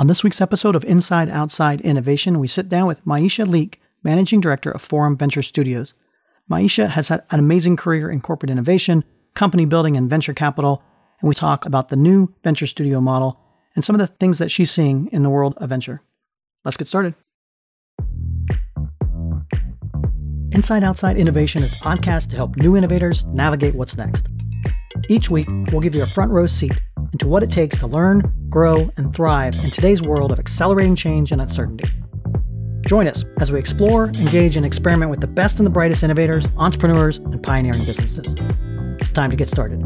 On this week's episode of Inside Outside Innovation, we sit down with Maisha Leek, Managing Director of Forum Venture Studios. Maisha has had an amazing career in corporate innovation, company building, and venture capital, and we talk about the new venture studio model and some of the things that she's seeing in the world of venture. Let's get started. Inside Outside Innovation is a podcast to help new innovators navigate what's next. Each week, we'll give you a front row seat into what it takes to learn, grow, and thrive in today's world of accelerating change and uncertainty. Join us as we explore, engage, and experiment with the best and the brightest innovators, entrepreneurs, and pioneering businesses. It's time to get started.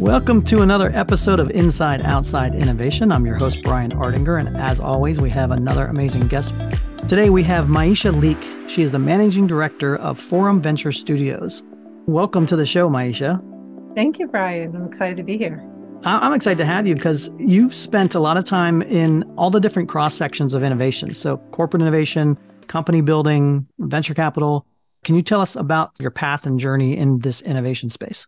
Welcome to another episode of Inside Outside Innovation. I'm your host, Brian Ardinger, and as always, we have another amazing guest. Today we have Maisha Leek. She is the managing director of Forum Venture Studios. Welcome to the show, Maisha. Thank you, Brian. I'm excited to be here. I'm excited to have you because you've spent a lot of time in all the different cross sections of innovation. So, corporate innovation, company building, venture capital. Can you tell us about your path and journey in this innovation space?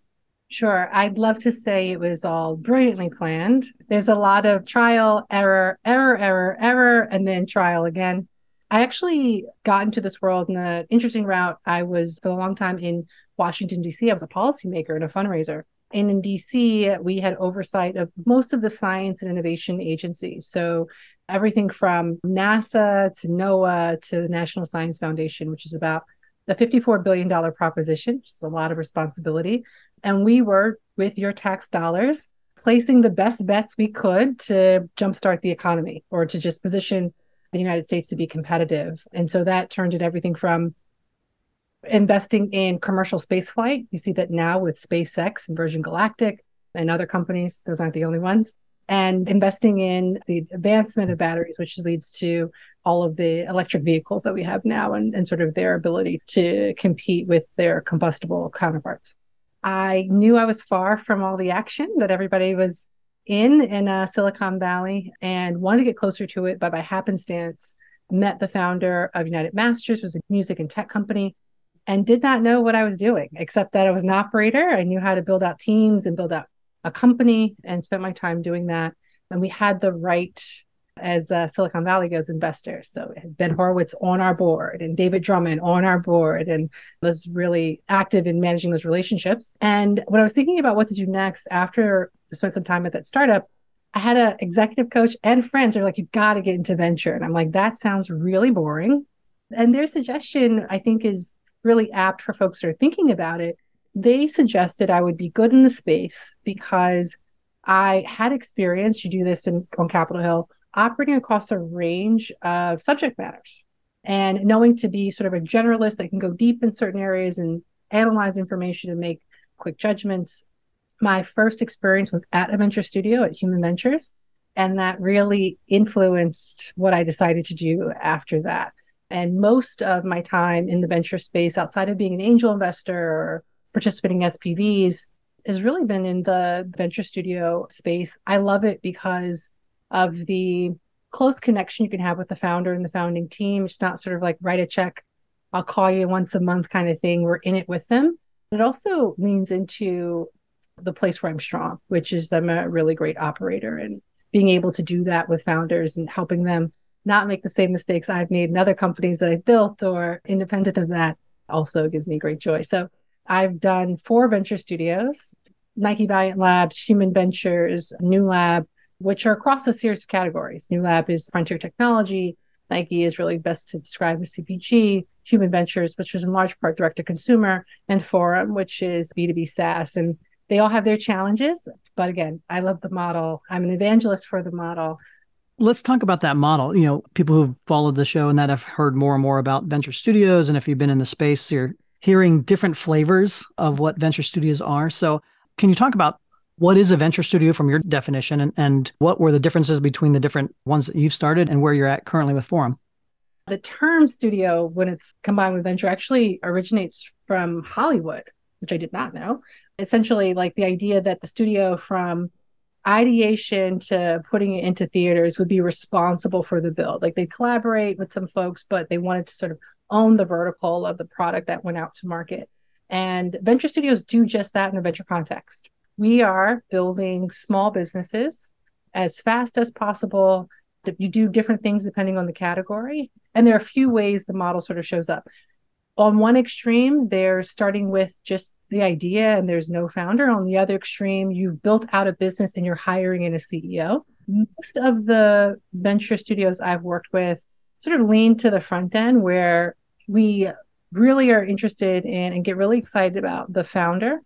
Sure. I'd love to say it was all brilliantly planned. There's a lot of trial, error, error, error, error, and then trial again. I actually got into this world in an interesting route. I was for a long time in Washington, D.C. I was a policymaker and a fundraiser. And in DC, we had oversight of most of the science and innovation agencies. So everything from NASA to NOAA to the National Science Foundation, which is about the $54 billion proposition, which is a lot of responsibility. And we were, with your tax dollars, placing the best bets we could to jumpstart the economy or to just position the United States to be competitive. And so that turned in everything from investing in commercial spaceflight. You see that now with SpaceX and Virgin Galactic and other companies. Those aren't the only ones. And investing in the advancement of batteries, which leads to all of the electric vehicles that we have now and, and sort of their ability to compete with their combustible counterparts. I knew I was far from all the action that everybody was in in uh, Silicon Valley and wanted to get closer to it, but by happenstance, met the founder of United Masters, was a music and tech company, and did not know what I was doing, except that I was an operator. I knew how to build out teams and build out a company and spent my time doing that. And we had the right, as uh, Silicon Valley goes, investors. So Ben Horowitz on our board and David Drummond on our board and was really active in managing those relationships. And when I was thinking about what to do next after I spent some time at that startup, I had an executive coach and friends are like, you've got to get into venture. And I'm like, that sounds really boring. And their suggestion, I think, is really apt for folks that are thinking about it. They suggested I would be good in the space because I had experience, you do this in, on Capitol Hill, operating across a range of subject matters and knowing to be sort of a generalist that can go deep in certain areas and analyze information and make quick judgments. My first experience was at a venture studio at Human Ventures, and that really influenced what I decided to do after that. And most of my time in the venture space, outside of being an angel investor or participating in SPVs, has really been in the venture studio space. I love it because of the close connection you can have with the founder and the founding team. It's not sort of like write a check, I'll call you once a month kind of thing. We're in it with them. It also leans into the place where I'm strong, which is I'm a really great operator and being able to do that with founders and helping them not make the same mistakes I've made in other companies that I've built or independent of that also gives me great joy. So I've done four venture studios, Nike Valiant Labs, Human Ventures, New Lab, which are across a series of categories. New Lab is frontier technology. Nike is really best to describe as CPG, Human Ventures, which was in large part direct to consumer, and Forum, which is B2B SaaS. And they all have their challenges. But again, I love the model. I'm an evangelist for the model let's talk about that model. You know, people who've followed the show and that have heard more and more about venture studios. And if you've been in the space, you're hearing different flavors of what venture studios are. So, can you talk about what is a venture studio from your definition and, and what were the differences between the different ones that you've started and where you're at currently with Forum? The term studio, when it's combined with venture, actually originates from Hollywood, which I did not know. Essentially, like the idea that the studio from ideation to putting it into theaters would be responsible for the build. Like they collaborate with some folks, but they wanted to sort of own the vertical of the product that went out to market. And venture studios do just that in a venture context. We are building small businesses as fast as possible. You do different things depending on the category. And there are a few ways the model sort of shows up. On one extreme, they're starting with just the idea and there's no founder. On the other extreme, you've built out a business and you're hiring in a CEO. Most of the venture studios I've worked with sort of lean to the front end where we really are interested in and get really excited about the founder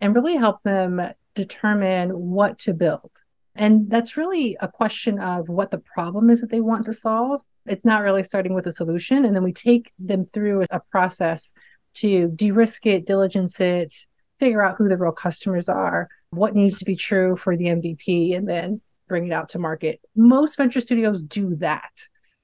and really help them determine what to build. And that's really a question of what the problem is that they want to solve. It's not really starting with a solution. And then we take them through a process to de risk it, diligence it, figure out who the real customers are, what needs to be true for the MVP, and then bring it out to market. Most venture studios do that.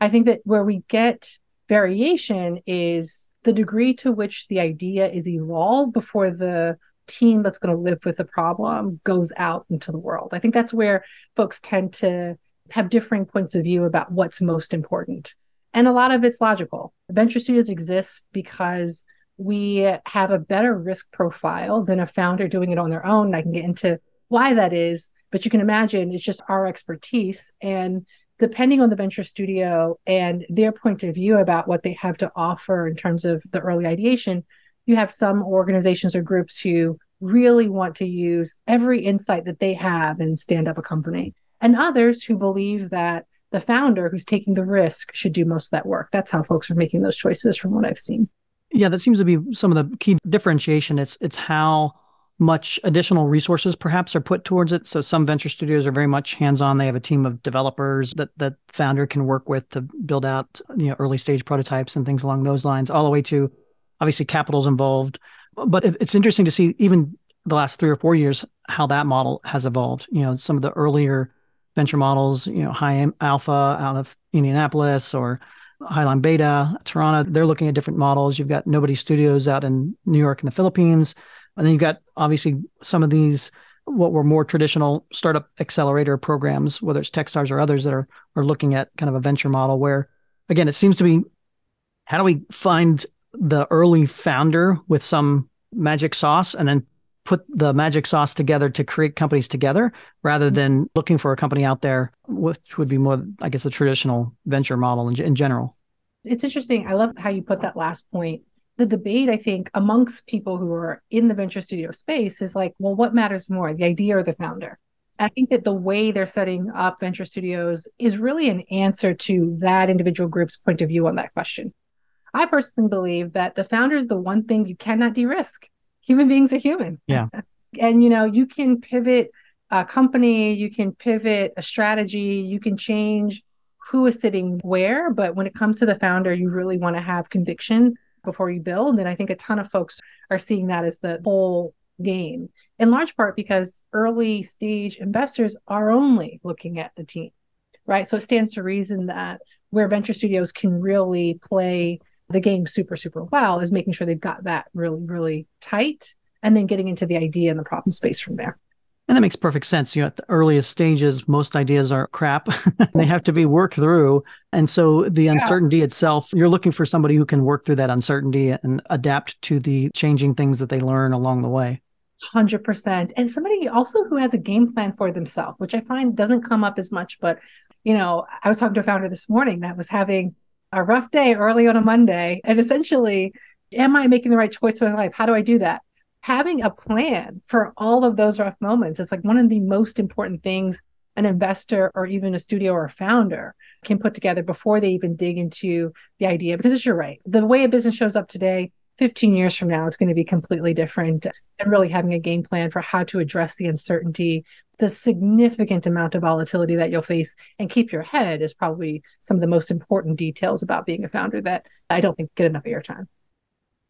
I think that where we get variation is the degree to which the idea is evolved before the team that's going to live with the problem goes out into the world. I think that's where folks tend to have differing points of view about what's most important. And a lot of it's logical. Venture studios exist because we have a better risk profile than a founder doing it on their own. I can get into why that is, but you can imagine it's just our expertise. And depending on the venture studio and their point of view about what they have to offer in terms of the early ideation, you have some organizations or groups who really want to use every insight that they have and stand up a company, and others who believe that the founder who's taking the risk should do most of that work. That's how folks are making those choices from what I've seen. Yeah, that seems to be some of the key differentiation. It's it's how much additional resources perhaps are put towards it. So some venture studios are very much hands-on. They have a team of developers that that founder can work with to build out you know early stage prototypes and things along those lines, all the way to obviously capital's involved. But it's interesting to see even the last three or four years how that model has evolved. You know, some of the earlier venture models, you know, High Alpha out of Indianapolis or Highline Beta, Toronto, they're looking at different models. You've got Nobody Studios out in New York and the Philippines. And then you've got obviously some of these what were more traditional startup accelerator programs, whether it's Techstars or others that are are looking at kind of a venture model where again it seems to be how do we find the early founder with some magic sauce and then put the magic sauce together to create companies together rather than looking for a company out there which would be more i guess the traditional venture model in, in general it's interesting i love how you put that last point the debate i think amongst people who are in the venture studio space is like well what matters more the idea or the founder I think that the way they're setting up venture studios is really an answer to that individual group's point of view on that question. I personally believe that the founder is the one thing you cannot de-risk. Human beings are human. Yeah. and you know, you can pivot a company, you can pivot a strategy, you can change who is sitting where, but when it comes to the founder, you really want to have conviction before you build. And I think a ton of folks are seeing that as the whole game, in large part because early stage investors are only looking at the team, right? So it stands to reason that where venture studios can really play the game super, super well is making sure they've got that really, really tight and then getting into the idea and the problem space from there. And that makes perfect sense. You know, at the earliest stages, most ideas are crap. they have to be worked through. And so the yeah. uncertainty itself, you're looking for somebody who can work through that uncertainty and adapt to the changing things that they learn along the way. 100%. And somebody also who has a game plan for themselves, which I find doesn't come up as much. But, you know, I was talking to a founder this morning that was having a rough day early on a Monday. And essentially, am I making the right choice for my life? How do I do that? Having a plan for all of those rough moments is like one of the most important things an investor or even a studio or a founder can put together before they even dig into the idea. Because you're right, the way a business shows up today 15 years from now, it's going to be completely different. And really having a game plan for how to address the uncertainty, the significant amount of volatility that you'll face, and keep your head is probably some of the most important details about being a founder that I don't think get enough airtime.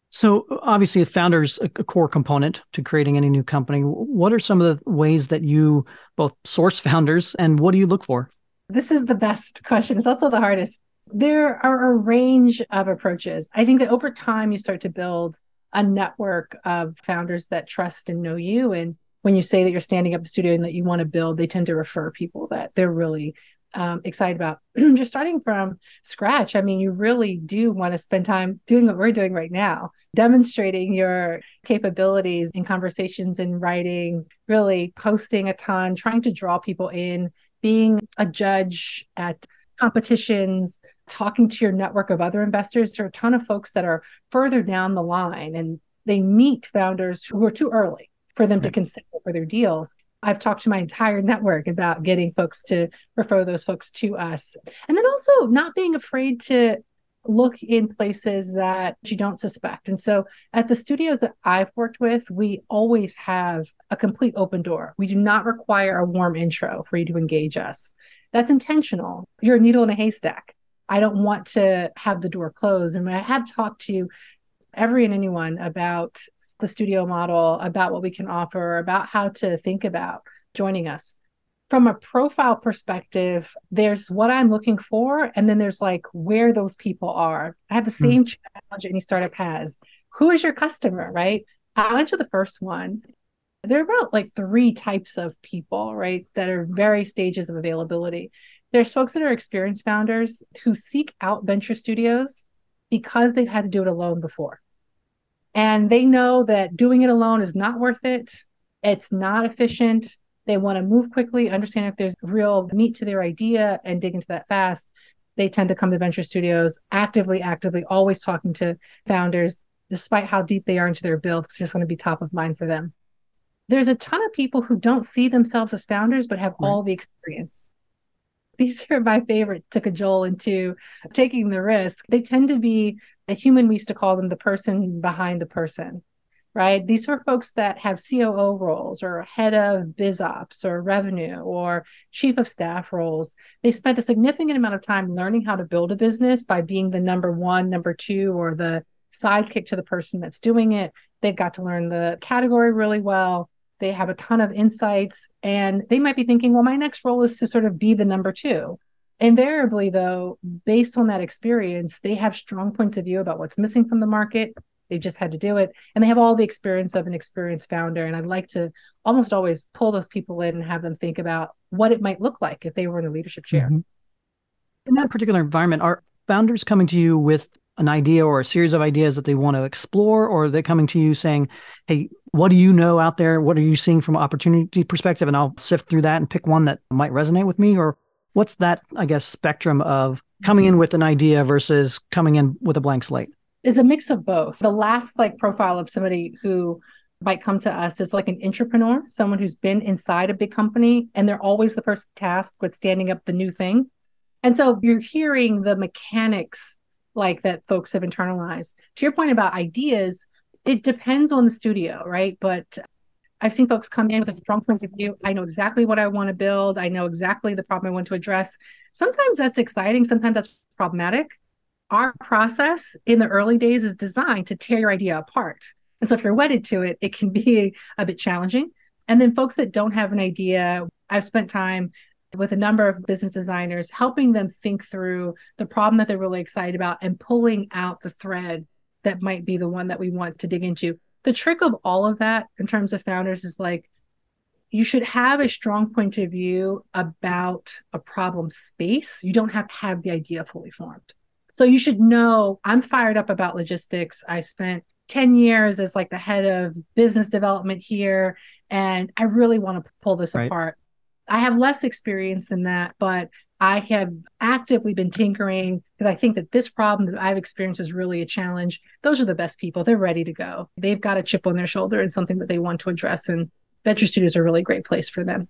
So, obviously, a founder's a core component to creating any new company. What are some of the ways that you both source founders and what do you look for? This is the best question. It's also the hardest. There are a range of approaches. I think that over time, you start to build a network of founders that trust and know you. And when you say that you're standing up a studio and that you want to build, they tend to refer people that they're really um, excited about. Just starting from scratch, I mean, you really do want to spend time doing what we're doing right now, demonstrating your capabilities in conversations and writing, really posting a ton, trying to draw people in being a judge at competitions, talking to your network of other investors. There are a ton of folks that are further down the line and they meet founders who are too early for them right. to consider for their deals. I've talked to my entire network about getting folks to refer those folks to us. And then also not being afraid to look in places that you don't suspect. And so at the studios that I've worked with, we always have a complete open door. We do not require a warm intro for you to engage us. That's intentional. You're a needle in a haystack. I don't want to have the door closed. And I have talked to every and anyone about the studio model, about what we can offer, about how to think about joining us from a profile perspective, there's what I'm looking for, and then there's like where those people are. I have the hmm. same mm. challenge any startup has. Who is your customer, right? I'll answer the first one. There are about like three types of people, right, that are various stages of availability. There's folks that are experienced founders who seek out venture studios because they've had to do it alone before. And they know that doing it alone is not worth it. It's not efficient they want to move quickly, understand if there's real meat to their idea and dig into that fast. They tend to come to venture studios actively, actively, always talking to founders, despite how deep they are into their build. It's just going to be top of mind for them. There's a ton of people who don't see themselves as founders, but have right. all the experience. These are my favorite to cajole into taking the risk. They tend to be a human, we used to call them the person behind the person right? These are folks that have COO roles or head of biz ops or revenue or chief of staff roles. They spent a significant amount of time learning how to build a business by being the number one, number two, or the sidekick to the person that's doing it. They've got to learn the category really well. They have a ton of insights and they might be thinking, well, my next role is to sort of be the number two. Invariably, though, based on that experience, they have strong points of view about what's missing from the market, they just had to do it. And they have all the experience of an experienced founder. And I'd like to almost always pull those people in and have them think about what it might look like if they were in a leadership chair. Mm-hmm. In that particular environment, are founders coming to you with an idea or a series of ideas that they want to explore, or are they coming to you saying, Hey, what do you know out there? What are you seeing from an opportunity perspective? And I'll sift through that and pick one that might resonate with me. Or what's that, I guess, spectrum of coming in mm-hmm. with an idea versus coming in with a blank slate? is a mix of both. The last like profile of somebody who might come to us is like an entrepreneur, someone who's been inside a big company and they're always the person tasked with standing up the new thing. And so you're hearing the mechanics like that folks have internalized. To your point about ideas, it depends on the studio, right? But I've seen folks come in with a strong point of view. I know exactly what I want to build. I know exactly the problem I want to address. Sometimes that's exciting, sometimes that's problematic our process in the early days is designed to tear your idea apart. And so if you're wedded to it, it can be a bit challenging. And then folks that don't have an idea, I've spent time with a number of business designers helping them think through the problem that they're really excited about and pulling out the thread that might be the one that we want to dig into. The trick of all of that in terms of founders is like you should have a strong point of view about a problem space. You don't have to have the idea fully formed. So you should know I'm fired up about logistics. I spent 10 years as like the head of business development here, and I really want to pull this right. apart. I have less experience than that, but I have actively been tinkering because I think that this problem that I've experienced is really a challenge. Those are the best people. They're ready to go. They've got a chip on their shoulder and something that they want to address. And venture studios are a really great place for them.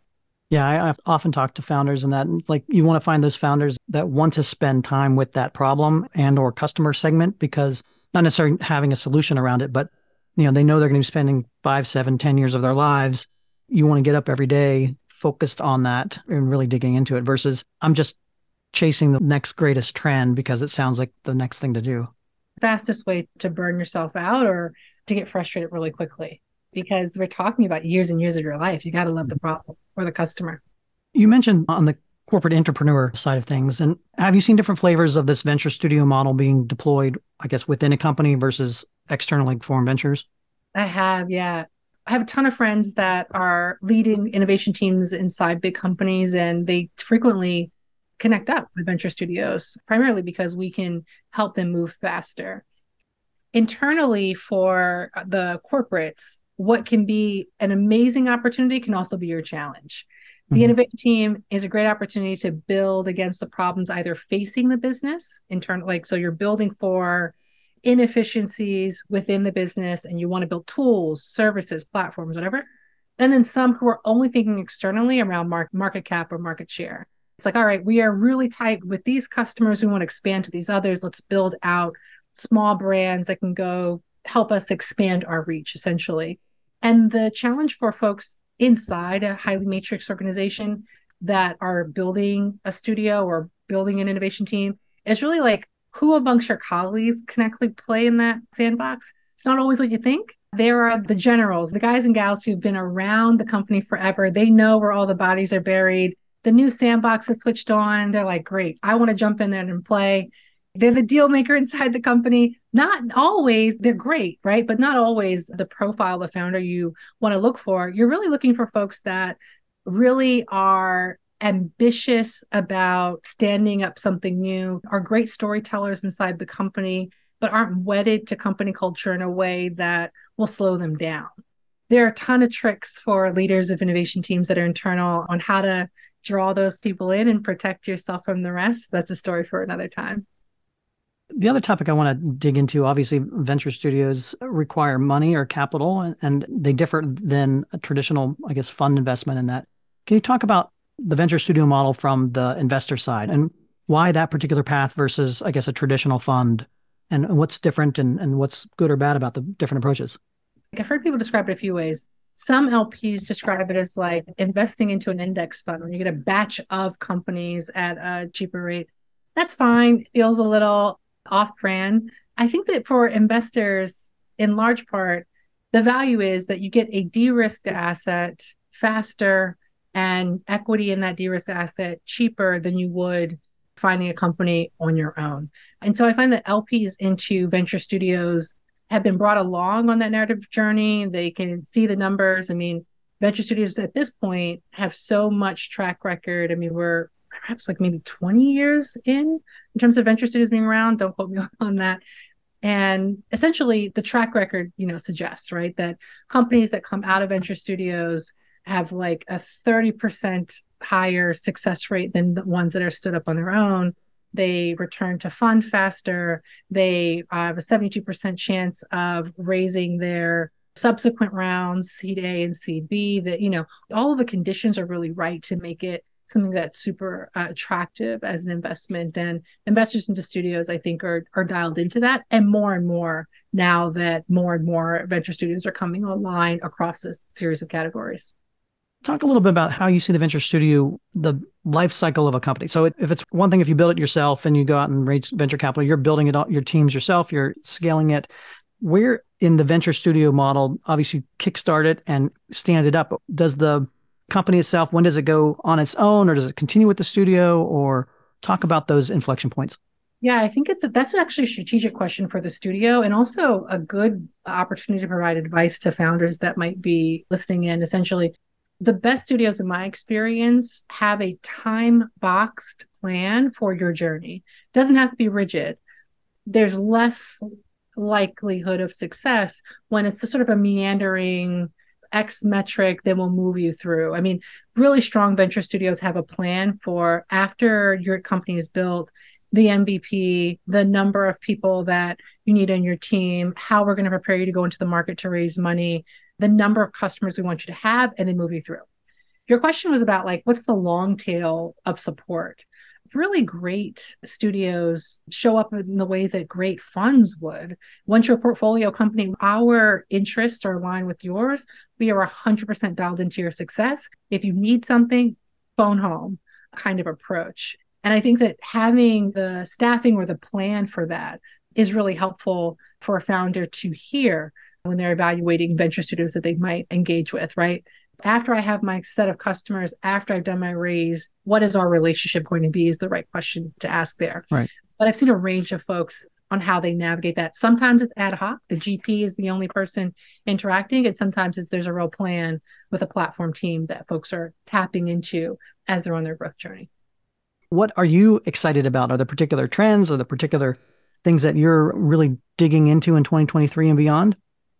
Yeah, I, I've often talked to founders and that like you want to find those founders that want to spend time with that problem and or customer segment because not necessarily having a solution around it, but you know, they know they're going to be spending five, seven, ten years of their lives. You want to get up every day focused on that and really digging into it versus I'm just chasing the next greatest trend because it sounds like the next thing to do. Fastest way to burn yourself out or to get frustrated really quickly because we're talking about years and years of your life. You got to love the problem or the customer. You mentioned on the corporate entrepreneur side of things, and have you seen different flavors of this venture studio model being deployed, I guess, within a company versus externally formed ventures? I have, yeah. I have a ton of friends that are leading innovation teams inside big companies, and they frequently connect up with venture studios, primarily because we can help them move faster. Internally, for the corporates, what can be an amazing opportunity can also be your challenge. The mm-hmm. innovation team is a great opportunity to build against the problems either facing the business in turn, like so you're building for inefficiencies within the business and you want to build tools, services, platforms, whatever. And then some who are only thinking externally around mark, market cap or market share. It's like, all right, we are really tight with these customers. We want to expand to these others. Let's build out small brands that can go help us expand our reach, essentially. And the challenge for folks inside a highly matrix organization that are building a studio or building an innovation team is really like who amongst your colleagues can actually play in that sandbox. It's not always what you think. There are the generals, the guys and gals who've been around the company forever. They know where all the bodies are buried. The new sandbox is switched on. They're like, great, I want to jump in there and play. They're the deal maker inside the company. Not always, they're great, right? But not always the profile the founder you want to look for. You're really looking for folks that really are ambitious about standing up something new, are great storytellers inside the company, but aren't wedded to company culture in a way that will slow them down. There are a ton of tricks for leaders of innovation teams that are internal on how to draw those people in and protect yourself from the rest. That's a story for another time. The other topic I want to dig into obviously, venture studios require money or capital, and, they differ than a traditional, I guess, fund investment in that. Can you talk about the venture studio model from the investor side and why that particular path versus, I guess, a traditional fund and what's different and, and what's good or bad about the different approaches? I've heard people describe it a few ways. Some LPs describe it as like investing into an index fund where you get a batch of companies at a cheaper rate. That's fine. It feels a little off brand. I think that for investors, in large part, the value is that you get a de risked asset faster and equity in that de-risked asset cheaper than you would finding a company on your own. And so I find that LPs into venture studios have been brought along on that narrative journey. They can see the numbers. I mean, venture studios at this point have so much track record. I mean, we're perhaps like maybe 20 years in in terms of venture studios being around. Don't quote me on that. And essentially the track record, you know, suggests, right, that companies that come out of venture studios have like a 30% higher success rate than the ones that are stood up on their own. They return to fund faster. They have a 72% chance of raising their subsequent rounds, seed A and seed B. That, you know, all of the conditions are really right to make it something that's super uh, attractive as an investment. And investors into studios, I think, are are dialed into that, and more and more now that more and more venture studios are coming online across a series of categories talk a little bit about how you see the venture studio, the life cycle of a company. So if it's one thing if you build it yourself and you go out and raise venture capital, you're building it all, your teams yourself, you're scaling it. Where in the venture studio model, obviously kickstart it and stand it up. Does the company itself, when does it go on its own or does it continue with the studio or talk about those inflection points? Yeah, I think it's a, that's actually a strategic question for the studio and also a good opportunity to provide advice to founders that might be listening in. Essentially, the best studios in my experience have a time boxed plan for your journey. It doesn't have to be rigid. There's less likelihood of success when it's sort of a meandering x metric that will move you through. I mean really strong venture studios have a plan for after your company is built the mvp the number of people that you need in your team how we're going to prepare you to go into the market to raise money the number of customers we want you to have, and then move you through. Your question was about like, what's the long tail of support? Really great studios show up in the way that great funds would. Once you're portfolio company, our interests are aligned with yours. We are 100% dialed into your success. If you need something, phone home kind of approach. And I think that having the staffing or the plan for that is really helpful for a founder to hear when they're evaluating venture studios that they might engage with, right? After I have my set of customers, after I've done my raise, what is our relationship going to be is the right question to ask there. Right. But I've seen a range of folks on how they navigate that. Sometimes it's ad hoc. The GP is the only person interacting, and sometimes there's a real plan with a platform team that folks are tapping into as they're on their growth journey. What are you excited about? Are there particular trends or the particular things that you're really digging into in 2023 and beyond?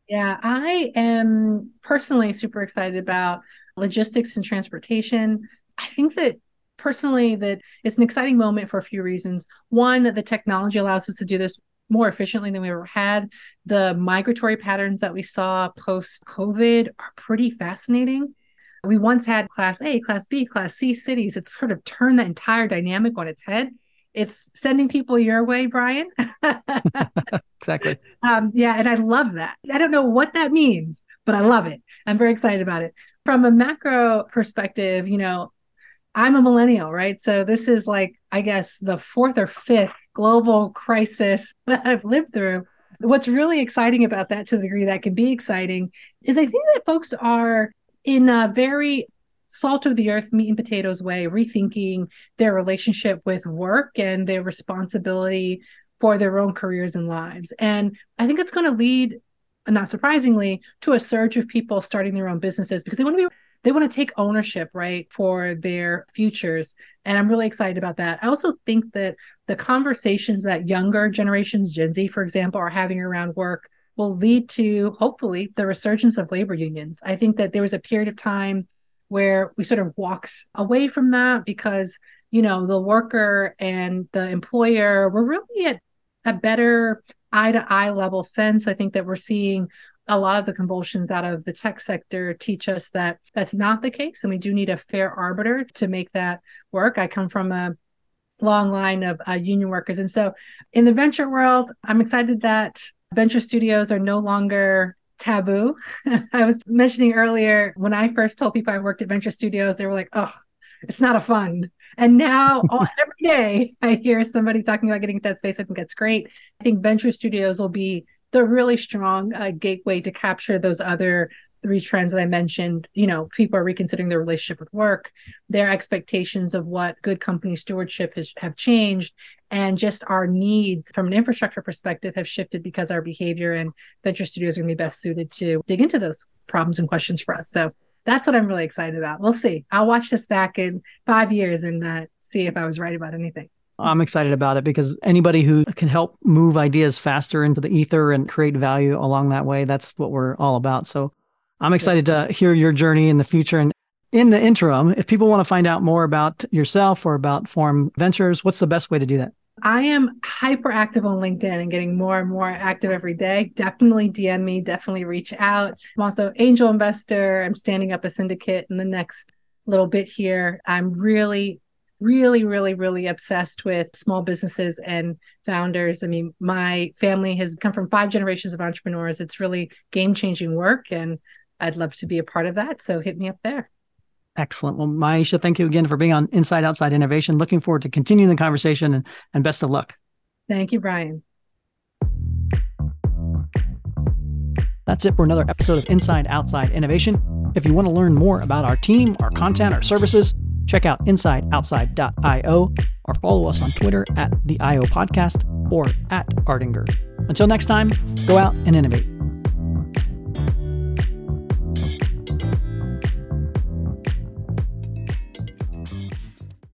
Yeah, I am personally super excited about logistics and transportation. I think that personally that it's an exciting moment for a few reasons. One, the technology allows us to do this more efficiently than we ever had. The migratory patterns that we saw post COVID are pretty fascinating. We once had class A, class B, class C cities. It's sort of turned the entire dynamic on its head. It's sending people your way, Brian. exactly. Um, yeah, and I love that. I don't know what that means, but I love it. I'm very excited about it. From a macro perspective, you know, I'm a millennial, right? So this is like, I guess, the fourth or fifth global crisis that I've lived through. What's really exciting about that, to the degree that can be exciting, is I think that folks are in a very salt of the earth, meat and potatoes way, rethinking their relationship with work and their responsibility for their own careers and lives. And I think it's going to lead, not surprisingly, to a surge of people starting their own businesses because they want to be they want to take ownership right for their futures. And i'm really excited about that. I also think that the conversations that younger generations gen z for example are having around work will lead to hopefully the resurgence of labor unions. I think that there was a period of time where we sort of walked away from that because you know the worker and the employer were really at a better eye to eye level sense. I think that we're seeing a lot of the convulsions out of the tech sector teach us that that's not the case and we do need a fair arbiter to make that work. I come from a long line of uh, union workers and so in the venture world i'm excited that venture studios are no longer taboo. I was mentioning earlier when i first told people i worked at venture studios they were like oh it's not a fund. And now all, every day i hear somebody talking about getting into that space i think that's great. I think venture studios will be the really strong uh, gateway to capture those other three trends that I mentioned. You know, people are reconsidering their relationship with work, their expectations of what good company stewardship has have changed, and just our needs from an infrastructure perspective have shifted because our behavior and venture studios are going to be best suited to dig into those problems and questions for us. So that's what I'm really excited about. We'll see. I'll watch this back in five years and uh, see if I was right about anything. I'm excited about it because anybody who can help move ideas faster into the ether and create value along that way, that's what we're all about. So I'm excited to hear your journey in the future. And in the interim, if people want to find out more about yourself or about Forum Ventures, what's the best way to do that? I am hyper active on LinkedIn and getting more and more active every day. Definitely DM me, definitely reach out. I'm also angel investor. I'm standing up a syndicate in the next little bit here. I'm really really, really, really obsessed with small businesses and founders. I mean, my family has come from five generations of entrepreneurs. It's really game changing work, and I'd love to be a part of that. So hit me up there. Excellent. Well, Maisha, thank you again for being on Inside Outside Innovation. Looking forward to continuing the conversation and, and best of luck. Thank you, Brian. That's it for another episode of Inside Outside Innovation. If you want to learn more about our team, our content, our services, Check out insideoutside.io or follow us on Twitter at the IO Podcast or at Ardinger. Until next time, go out and innovate.